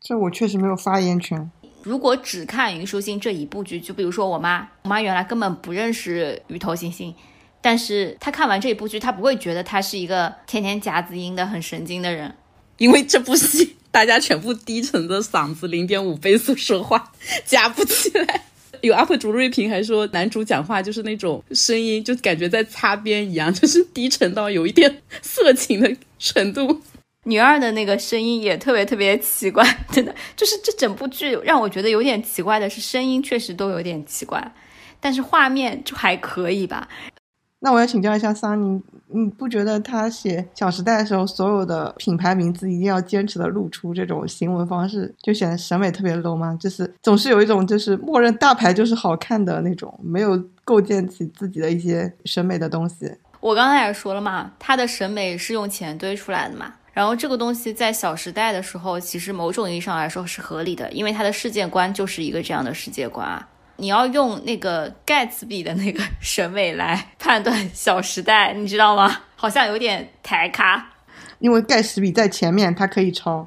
这我确实没有发言权。如果只看虞书欣这一部剧，就比如说我妈，我妈原来根本不认识鱼头星星，但是她看完这一部剧，她不会觉得她是一个天天夹子音的很神经的人，因为这部戏大家全部低沉的嗓子，零点五倍速说话，夹不起来。有 UP 主瑞平还说，男主讲话就是那种声音，就感觉在擦边一样，就是低沉到有一点色情的程度。女二的那个声音也特别特别奇怪，真的就是这整部剧让我觉得有点奇怪的是，声音确实都有点奇怪，但是画面就还可以吧。那我要请教一下桑尼，你不觉得他写《小时代》的时候，所有的品牌名字一定要坚持的露出这种行文方式，就显得审美特别 low 吗？就是总是有一种就是默认大牌就是好看的那种，没有构建起自己的一些审美的东西。我刚才也说了嘛，他的审美是用钱堆出来的嘛。然后这个东西在《小时代》的时候，其实某种意义上来说是合理的，因为它的世界观就是一个这样的世界观啊。你要用那个盖茨比的那个审美来判断《小时代》，你知道吗？好像有点抬咖。因为盖茨比在前面，他可以抄。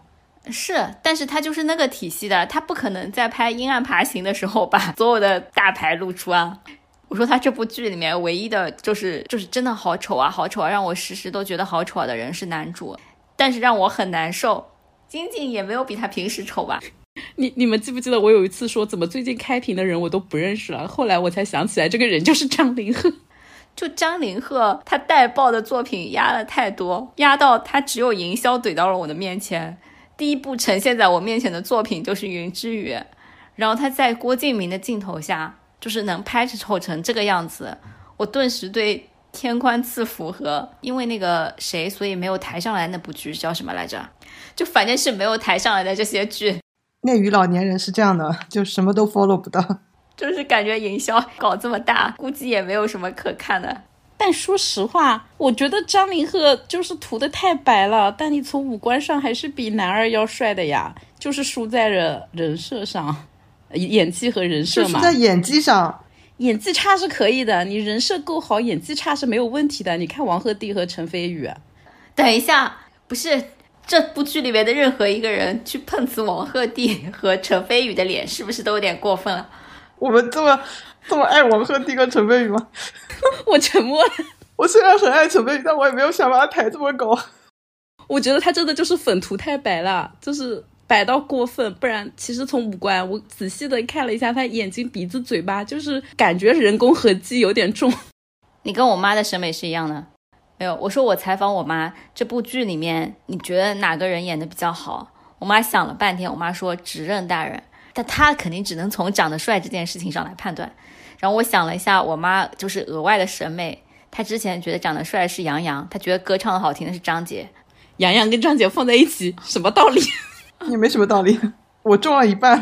是，但是他就是那个体系的，他不可能在拍《阴暗爬行》的时候把所有的大牌露出啊。我说他这部剧里面唯一的就是就是真的好丑啊，好丑啊，让我时时都觉得好丑啊的人是男主。但是让我很难受，晶晶也没有比他平时丑吧？你你们记不记得我有一次说，怎么最近开屏的人我都不认识了？后来我才想起来，这个人就是张凌赫。就张凌赫，他带爆的作品压了太多，压到他只有营销怼到了我的面前。第一部呈现在我面前的作品就是《云之羽》，然后他在郭敬明的镜头下，就是能拍着丑成这个样子，我顿时对天宽赐福和因为那个谁，所以没有抬上来那部剧叫什么来着？就反正是没有抬上来的这些剧，内娱老年人是这样的，就什么都 follow 不到。就是感觉营销搞这么大，估计也没有什么可看的。但说实话，我觉得张凌赫就是涂的太白了，但你从五官上还是比男二要帅的呀，就是输在了人设上，演技和人设嘛。在演技上，演技差是可以的，你人设够好，演技差是没有问题的。你看王鹤棣和陈飞宇，等一下，不是这部剧里面的任何一个人去碰瓷王鹤棣和陈飞宇的脸，是不是都有点过分了？我们这么这么爱王鹤棣跟陈飞宇吗？我沉默了。我虽然很爱陈飞宇，但我也没有想把他抬这么高。我觉得他真的就是粉涂太白了，就是白到过分。不然，其实从五官，我仔细的看了一下，他眼睛、鼻子、嘴巴，就是感觉人工合肌有点重。你跟我妈的审美是一样的。没有，我说我采访我妈，这部剧里面你觉得哪个人演的比较好？我妈想了半天，我妈说指认大人。但她肯定只能从长得帅这件事情上来判断。然后我想了一下，我妈就是额外的审美。她之前觉得长得帅是杨洋，她觉得歌唱的好听的是张杰。杨洋跟张杰放在一起，什么道理？也没什么道理。我中了一半。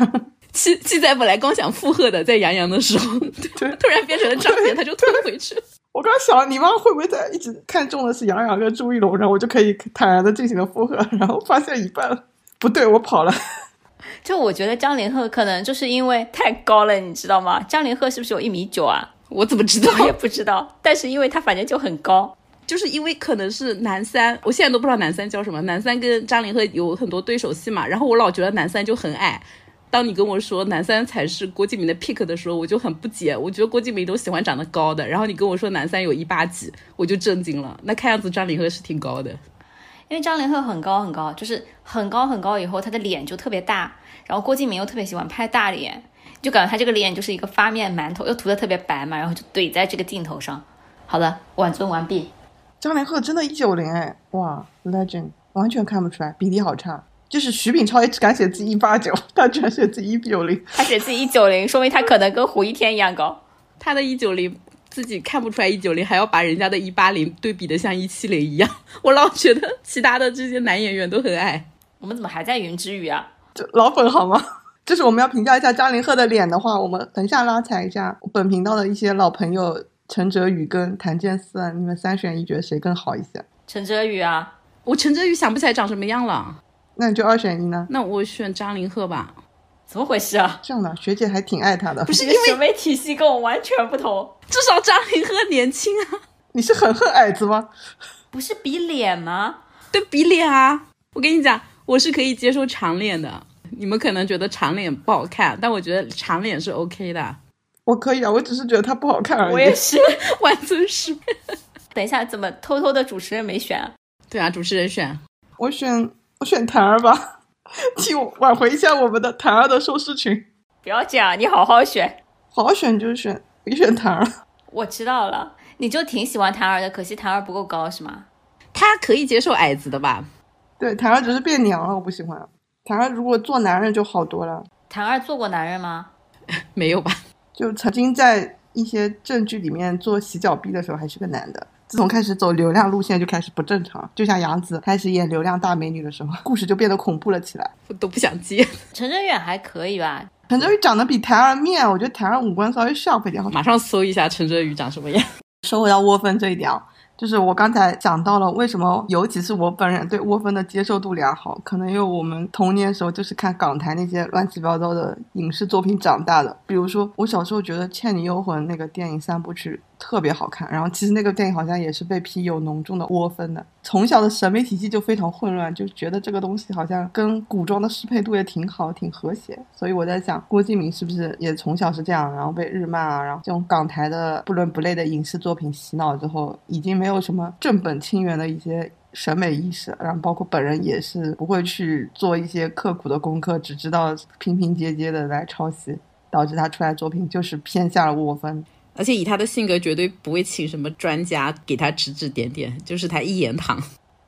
七七仔本来刚想附和的，在杨洋的时候，对，突然变成了张杰，他就退回去。我刚想，你妈会不会在一直看中的是杨洋跟朱一龙，然后我就可以坦然的进行了附和，然后发现一半不对，我跑了。就我觉得张凌赫可能就是因为太高了，你知道吗？张凌赫是不是有一米九啊？我怎么知道？我也不知道。但是因为他反正就很高，就是因为可能是男三，我现在都不知道男三叫什么。男三跟张凌赫有很多对手戏嘛，然后我老觉得男三就很矮。当你跟我说男三才是郭敬明的 pick 的时候，我就很不解。我觉得郭敬明都喜欢长得高的，然后你跟我说男三有一八几，我就震惊了。那看样子张凌赫是挺高的。因为张凌赫很高很高，就是很高很高，以后他的脸就特别大，然后郭敬明又特别喜欢拍大脸，就感觉他这个脸就是一个发面馒头，又涂的特别白嘛，然后就怼在这个镜头上。好的，挽尊完毕。张凌赫真的一九零哎，哇，legend，完全看不出来，比例好差。就是徐秉超也只敢写自己一八九，他居然写自己一九零，他写自己一九零，说明他可能跟胡一天一样高，他的一九零。自己看不出来一九零，还要把人家的一八零对比的像一七零一样，我老觉得其他的这些男演员都很矮。我们怎么还在云之羽啊？就老粉好吗？就是我们要评价一下张凌赫的脸的话，我们等一下拉踩一下本频道的一些老朋友陈哲宇跟谭健次，你们三选一，觉得谁更好一些？陈哲宇啊，我陈哲宇想不起来长什么样了，那你就二选一呢？那我选张凌赫吧。怎么回事啊？这样的学姐还挺爱他的，不是因为审美体系跟我完全不同。至少张凌赫年轻啊！你是很恨矮子吗？不是比脸吗？对比脸啊！我跟你讲，我是可以接受长脸的。你们可能觉得长脸不好看，但我觉得长脸是 OK 的。我可以啊，我只是觉得他不好看而已。我也是，万尊师。等一下，怎么偷偷的主持人没选？对啊，主持人选。我选我选谭儿吧。替我挽回一下我们的谭儿的收视群。不要这样，你好好选，好好选就选，别选谭儿。我知道了，你就挺喜欢谭儿的，可惜谭儿不够高是吗？他可以接受矮子的吧？对，谭儿只是变娘了，我不喜欢。谭儿如果做男人就好多了。谭儿做过男人吗？没有吧？就曾经在一些正剧里面做洗脚逼的时候还是个男的。自从开始走流量路线，就开始不正常。就像杨紫开始演流量大美女的时候，故事就变得恐怖了起来。我 都不想接。陈哲远还可以吧？陈哲宇长得比台儿面，我觉得台儿五官稍微 sharp 一点。马上搜一下陈哲宇长什么样。收回到窝分这一点啊。就是我刚才讲到了，为什么尤其是我本人对窝分的接受度良好，可能因为我们童年时候就是看港台那些乱七八糟的影视作品长大的。比如说，我小时候觉得《倩女幽魂》那个电影三部曲特别好看，然后其实那个电影好像也是被批有浓重的窝分的。从小的审美体系就非常混乱，就觉得这个东西好像跟古装的适配度也挺好，挺和谐。所以我在想，郭敬明是不是也从小是这样，然后被日漫啊，然后这种港台的不伦不类的影视作品洗脑之后，已经没有什么正本清源的一些审美意识，然后包括本人也是不会去做一些刻苦的功课，只知道平平接接的来抄袭，导致他出来作品就是偏向了窝分。而且以他的性格，绝对不会请什么专家给他指指点点，就是他一言堂。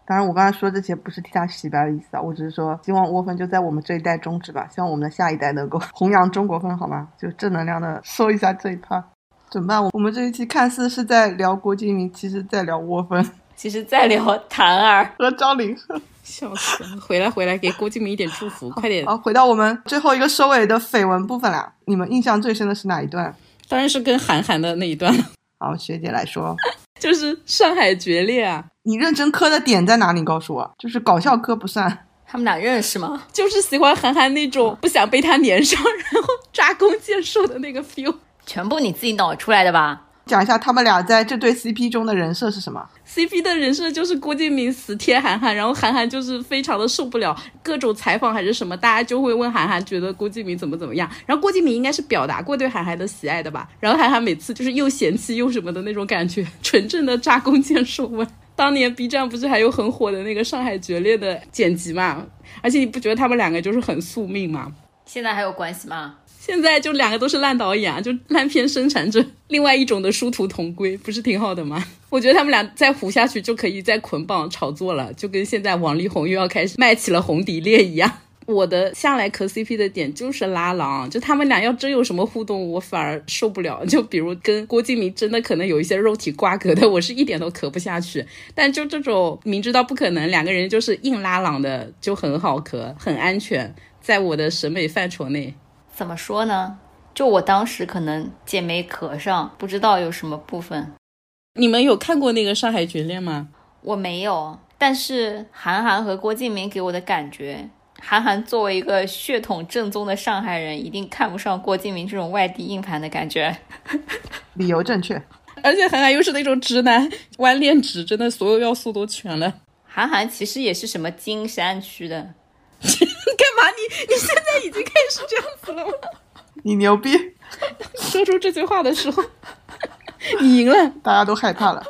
当然，我刚才说这些不是替他洗白的意思啊，我只是说希望窝分就在我们这一代终止吧，希望我们的下一代能够弘扬中国风，好吗？就正能量的说一下这一趴。怎么办？我们这一期看似是在聊郭敬明，其实在聊窝分其实在聊谭儿，和张凌赫。笑死了！回来回来，给郭敬明一点祝福，快点！好，回到我们最后一个收尾的绯闻部分啦。你们印象最深的是哪一段？当然是跟韩寒的那一段了，好，学姐来说，就是上海决裂啊，你认真磕的点在哪里？告诉我，就是搞笑磕不算。他们俩认识吗？就是喜欢韩寒那种不想被他粘上，然后抓弓箭术的那个 feel。全部你自己脑出来的吧？讲一下他们俩在这对 CP 中的人设是什么？CP 的人设就是郭敬明死贴韩寒，然后韩寒就是非常的受不了，各种采访还是什么，大家就会问韩寒觉得郭敬明怎么怎么样，然后郭敬明应该是表达过对韩寒的喜爱的吧，然后韩寒每次就是又嫌弃又什么的那种感觉，纯正的扎弓箭手味。当年 B 站不是还有很火的那个上海决裂的剪辑嘛？而且你不觉得他们两个就是很宿命吗？现在还有关系吗？现在就两个都是烂导演啊，就烂片生产者，另外一种的殊途同归，不是挺好的吗？我觉得他们俩再糊下去就可以再捆绑炒作了，就跟现在王力宏又要开始卖起了红底恋一样。我的向来磕 CP 的点就是拉郎，就他们俩要真有什么互动，我反而受不了。就比如跟郭敬明真的可能有一些肉体瓜葛的，我是一点都磕不下去。但就这种明知道不可能，两个人就是硬拉郎的，就很好磕，很安全，在我的审美范畴内。怎么说呢？就我当时可能姐妹壳上不知道有什么部分，你们有看过那个《上海绝恋》吗？我没有。但是韩寒和郭敬明给我的感觉，韩寒作为一个血统正宗的上海人，一定看不上郭敬明这种外地硬盘的感觉。理由正确，而且韩寒又是那种直男，弯恋直，真的所有要素都全了。韩寒其实也是什么金山区的，干嘛你？你现在已经开始这样子了吗？你牛逼，说出这句话的时候，你赢了。大家都害怕了。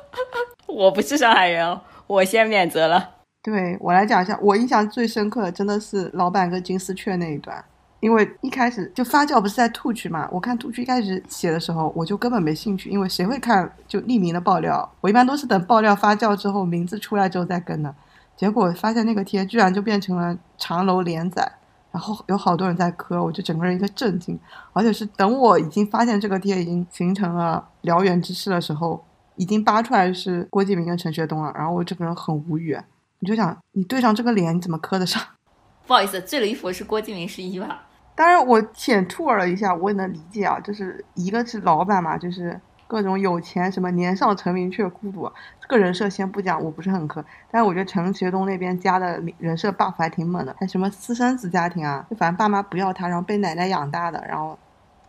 我不是上海人哦，我先免责了。对我来讲一下，我印象最深刻的真的是老板跟金丝雀那一段，因为一开始就发酵不是在兔区嘛，我看兔区一开始写的时候，我就根本没兴趣，因为谁会看就匿名的爆料？我一般都是等爆料发酵之后，名字出来之后再跟的。结果发现那个贴居然就变成了长楼连载，然后有好多人在磕，我就整个人一个震惊，而且是等我已经发现这个贴已经形成了燎原之势的时候，已经扒出来是郭敬明跟陈学冬了，然后我整个人很无语。你就想，你对上这个脸，你怎么磕得上？不好意思，最离谱的是郭敬明是一吧？当然，我浅吐了一下，我也能理解啊，就是一个是老板嘛，就是各种有钱，什么年少成名却孤独，这个人设先不讲，我不是很磕。但是我觉得陈学冬那边加的人设 buff 还挺猛的，还什么私生子家庭啊，就反正爸妈不要他，然后被奶奶养大的，然后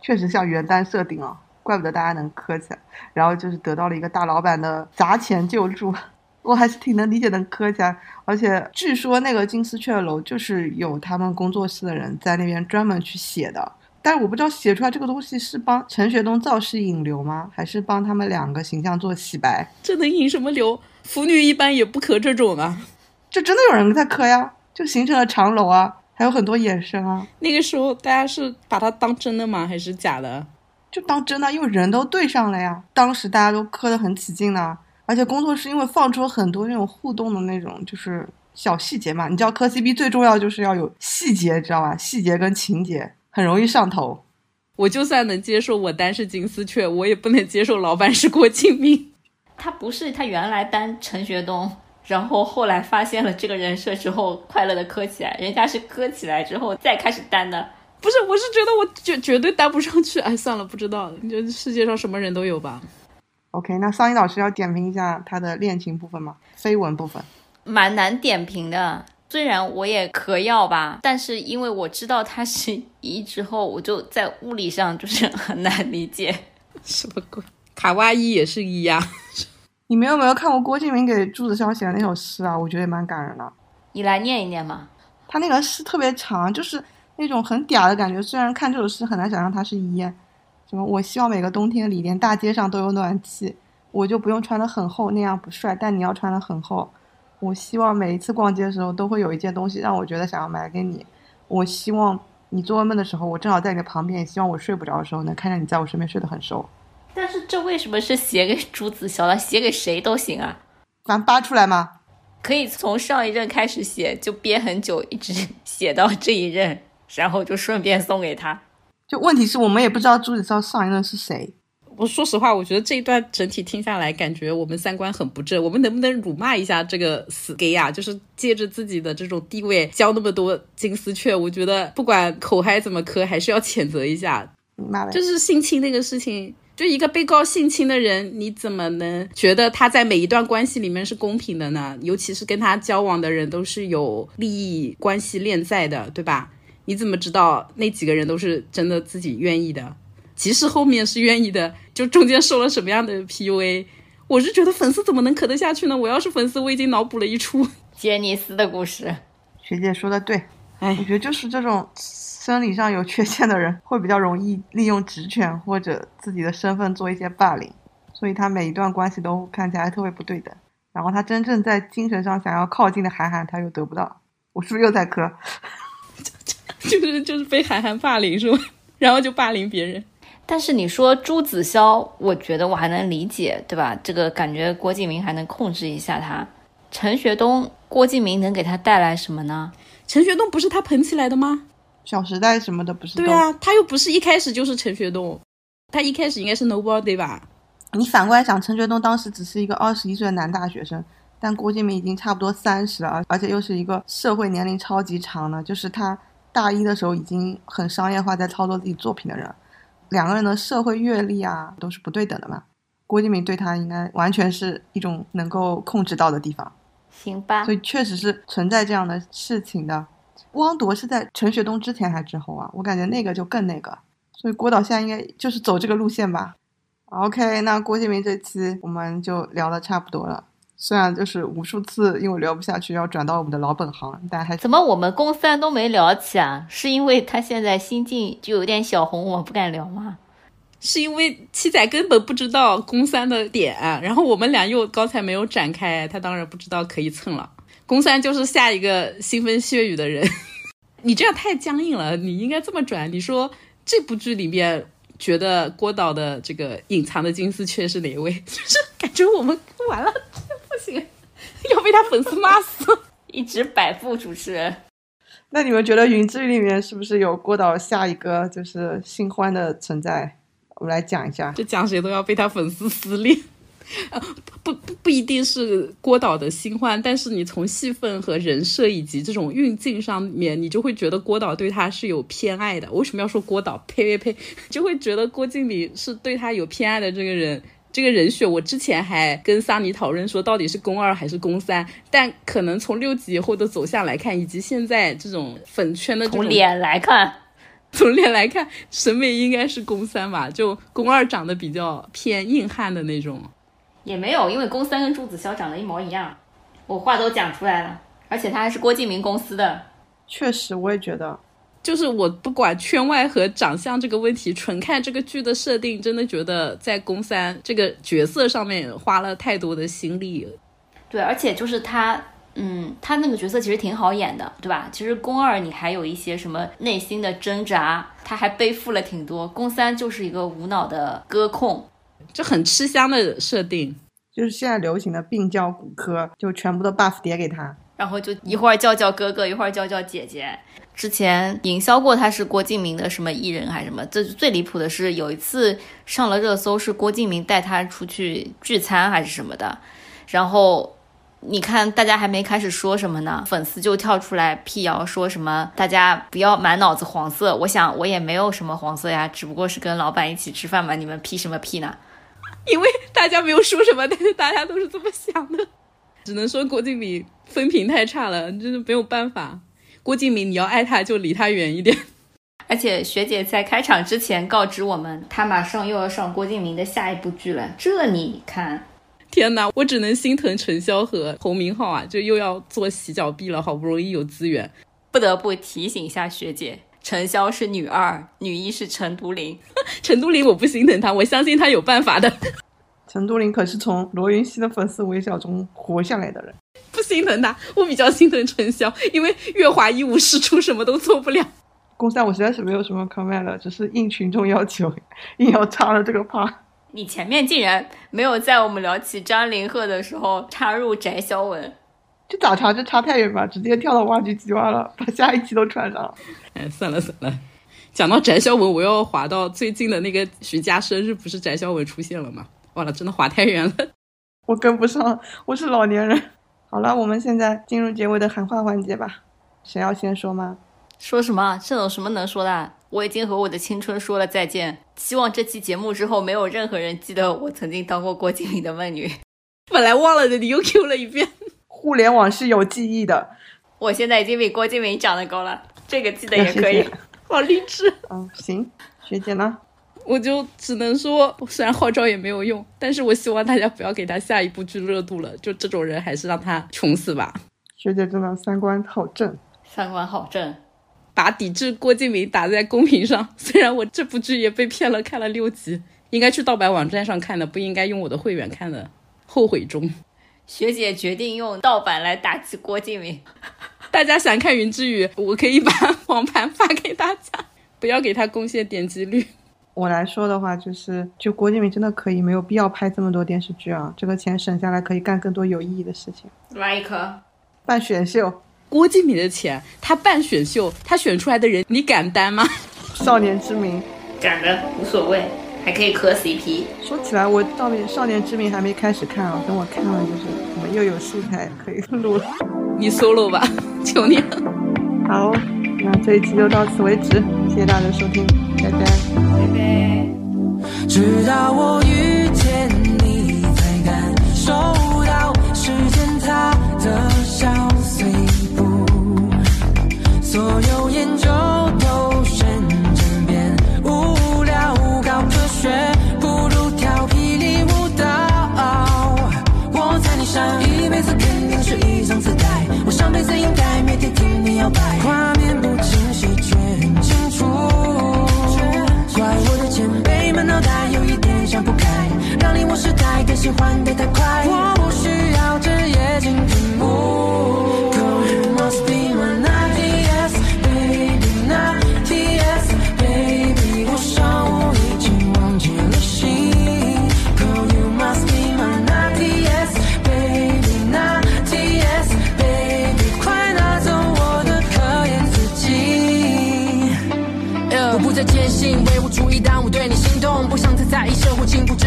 确实像原单设定啊，怪不得大家能磕起来。然后就是得到了一个大老板的砸钱救助。我还是挺能理解能磕起来，而且据说那个金丝雀楼就是有他们工作室的人在那边专门去写的，但是我不知道写出来这个东西是帮陈学冬造势引流吗，还是帮他们两个形象做洗白？这能引什么流？腐女一般也不磕这种啊。这真的有人在磕呀，就形成了长楼啊，还有很多衍生啊。那个时候大家是把它当真的吗？还是假的？就当真的，因为人都对上了呀。当时大家都磕得很起劲呢。而且工作室因为放出了很多那种互动的那种，就是小细节嘛。你知道磕 CP 最重要就是要有细节，知道吧？细节跟情节很容易上头。我就算能接受我单是金丝雀，我也不能接受老板是郭敬明。他不是他原来单陈学冬，然后后来发现了这个人设之后，快乐的磕起来。人家是磕起来之后再开始单的。不是，我是觉得我绝绝对单不上去。哎，算了，不知道，就世界上什么人都有吧。OK，那桑一老师要点评一下他的恋情部分吗？绯闻部分，蛮难点评的。虽然我也嗑药吧，但是因为我知道他是 一之后，我就在物理上就是 很难理解。什么鬼？卡哇伊也是一呀。你们有没有看过郭敬明给朱子骁写的那首诗啊？我觉得也蛮感人的。你来念一念嘛。他那个诗特别长，就是那种很嗲的感觉。虽然看这首诗很难想象他是一。什么？我希望每个冬天里，连大街上都有暖气，我就不用穿得很厚，那样不帅。但你要穿得很厚，我希望每一次逛街的时候都会有一件东西让我觉得想要买给你。我希望你做噩梦的时候，我正好在你的旁边，也希望我睡不着的时候能看见你在我身边睡得很熟。但是这为什么是写给朱子骁的？写给谁都行啊，咱扒出来吗？可以从上一任开始写，就憋很久，一直写到这一任，然后就顺便送给他。就问题是我们也不知道朱子骁上一任是谁。我说实话，我觉得这一段整体听下来，感觉我们三观很不正。我们能不能辱骂一下这个死 gay 啊？就是借着自己的这种地位交那么多金丝雀，我觉得不管口嗨怎么磕，还是要谴责一下。就是性侵那个事情，就一个被告性侵的人，你怎么能觉得他在每一段关系里面是公平的呢？尤其是跟他交往的人都是有利益关系链在的，对吧？你怎么知道那几个人都是真的自己愿意的？即使后面是愿意的，就中间受了什么样的 PUA，我是觉得粉丝怎么能磕得下去呢？我要是粉丝，我已经脑补了一出杰尼斯的故事。学姐说的对，哎我觉得就是这种生理上有缺陷的人，会比较容易利用职权或者自己的身份做一些霸凌，所以他每一段关系都看起来特别不对等。然后他真正在精神上想要靠近的韩寒，他又得不到。我是不是又在磕？就是就是被韩寒霸凌是吧？然后就霸凌别人。但是你说朱子骁，我觉得我还能理解，对吧？这个感觉郭敬明还能控制一下他。陈学冬，郭敬明能给他带来什么呢？陈学冬不是他捧起来的吗？小时代什么的不是都？对啊，他又不是一开始就是陈学冬，他一开始应该是 Nobody 吧？你反过来想，陈学冬当时只是一个二十一岁的男大学生，但郭敬明已经差不多三十了，而且又是一个社会年龄超级长的，就是他大一的时候已经很商业化在操作自己作品的人，两个人的社会阅历啊都是不对等的嘛。郭敬明对他应该完全是一种能够控制到的地方，行吧所，以确实是存在这样的事情的。汪铎是在陈学冬之前还之后啊？我感觉那个就更那个，所以郭导现在应该就是走这个路线吧。OK，那郭敬明这期我们就聊的差不多了，虽然就是无数次因为聊不下去要转到我们的老本行，但还怎么我们公三都没聊起啊？是因为他现在心境就有点小红，我不敢聊吗？是因为七仔根本不知道公三的点，然后我们俩又刚才没有展开，他当然不知道可以蹭了。公三就是下一个腥风血雨的人，你这样太僵硬了，你应该这么转。你说这部剧里面觉得郭导的这个隐藏的金丝雀是哪一位？就是感觉我们完了，不行，要被他粉丝骂死。一直摆布主持人，那你们觉得《云之羽》里面是不是有郭导下一个就是新欢的存在？我们来讲一下。就讲谁都要被他粉丝撕裂。呃，不不不一定是郭导的新欢，但是你从戏份和人设以及这种运镜上面，你就会觉得郭导对他是有偏爱的。为什么要说郭导？呸呸呸！就会觉得郭敬明是对他有偏爱的这个人。这个人选，我之前还跟桑尼讨论说，到底是宫二还是宫三？但可能从六集以后的走向来看，以及现在这种粉圈的这种从脸来看，从脸来看，审美应该是宫三吧？就宫二长得比较偏硬汉的那种。也没有，因为宫三跟朱子骁长得一模一样。我话都讲出来了，而且他还是郭敬明公司的。确实，我也觉得，就是我不管圈外和长相这个问题，纯看这个剧的设定，真的觉得在宫三这个角色上面花了太多的心力。对，而且就是他，嗯，他那个角色其实挺好演的，对吧？其实宫二你还有一些什么内心的挣扎，他还背负了挺多。宫三就是一个无脑的歌控，就很吃香的设定。就是现在流行的病娇骨科，就全部都 buff 叠给他。然后就一会儿叫叫哥哥，一会儿叫叫姐姐。之前营销过他是郭敬明的什么艺人还是什么，这最离谱的是有一次上了热搜，是郭敬明带他出去聚餐还是什么的，然后你看大家还没开始说什么呢，粉丝就跳出来辟谣说什么大家不要满脑子黄色。我想我也没有什么黄色呀，只不过是跟老板一起吃饭嘛，你们批什么批呢？因为大家没有说什么，但是大家都是这么想的。只能说郭敬明风评太差了，真的没有办法。郭敬明，你要爱他就离他远一点。而且学姐在开场之前告知我们，她马上又要上郭敬明的下一部剧了。这你看，天哪，我只能心疼陈潇和侯明昊啊，就又要做洗脚婢了，好不容易有资源，不得不提醒一下学姐，陈潇是女二，女一是陈都灵。陈都灵我不心疼她，我相信她有办法的。陈都灵可是从罗云熙的粉丝围剿中活下来的人。心疼他，我比较心疼陈潇，因为月华一无是处，什么都做不了。公三我实在是没有什么 comment 了，只是应群众要求，硬要插了这个 part。你前面竟然没有在我们聊起张凌赫的时候插入翟潇闻，这咋插？这插太远吧，直接跳到挖掘机挖了，把下一期都串上了。哎，算了算了。讲到翟潇闻，我又滑到最近的那个徐佳生日，不是翟潇闻出现了吗？忘了，真的滑太远了，我跟不上，我是老年人。好了，我们现在进入结尾的喊话环节吧，谁要先说吗？说什么？这有什么能说的？我已经和我的青春说了再见。希望这期节目之后，没有任何人记得我曾经当过郭敬明的梦女。本来忘了的，你又 Q 了一遍。互联网是有记忆的。我现在已经比郭敬明长得高了，这个记得也可以。好励志。嗯，行，学姐呢？我就只能说，虽然号召也没有用，但是我希望大家不要给他下一部剧热度了。就这种人，还是让他穷死吧。学姐真的三观好正，三观好正。把抵制郭敬明打在公屏上。虽然我这部剧也被骗了，看了六集，应该去盗版网站上看的，不应该用我的会员看的，后悔中。学姐决定用盗版来打击郭敬明。大家想看云之羽，我可以把 网盘发给大家，不要给他贡献点击率。我来说的话，就是就郭敬明真的可以没有必要拍这么多电视剧啊，这个钱省下来可以干更多有意义的事情。Like 办选秀。郭敬明的钱，他办选秀，他选出来的人，你敢担吗？少年之名，敢的，无所谓，还可以磕 CP。说起来，我到年少年之名还没开始看啊，等我看了，就是我们又有素材可以录了。你 solo 吧，求你了。好，那这一期就到此为止，谢谢大家收听，拜拜，拜拜。直到我遇见你，才感受到时间它的消。所有研究都瞬间变无聊，搞科学不如跳霹雳舞蹈。我猜你上一辈子肯定是一张磁带，我上辈子应该每天听你摇摆，你我时代更新换代太快，我不需要这夜景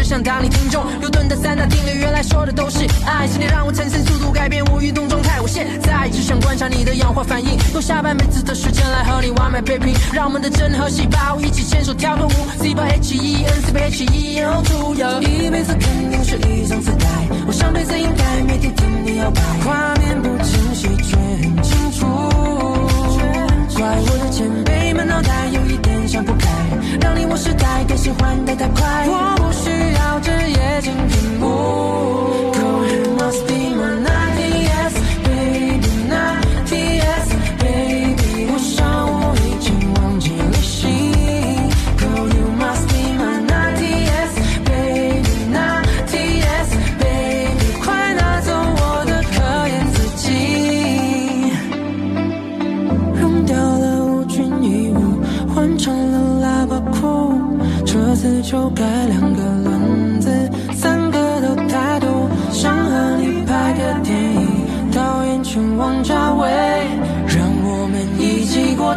想当你听众，牛顿的三大定律原来说的都是爱，是你让我产生速度改变我运动状态。我现在只想观察你的氧化反应，用下半辈子的时间来和你完美配平，让我们的真核细胞一起牵手跳个舞。C 八 H E N C 八 H E N O 一辈子肯定是一张磁带，我上辈子应该每天听你摇摆，画面不清晰却很清楚。怪我的前辈们脑袋有一点想不开，让你我时代更新换代太快。需要这液晶屏幕。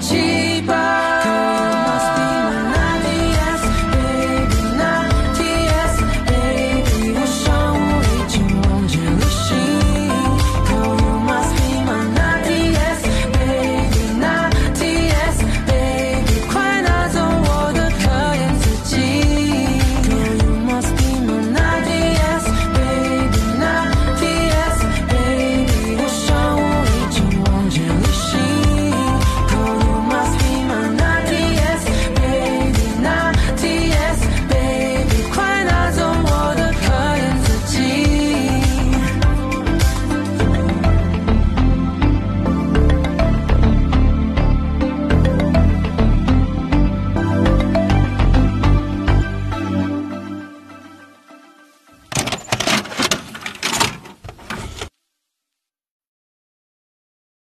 七八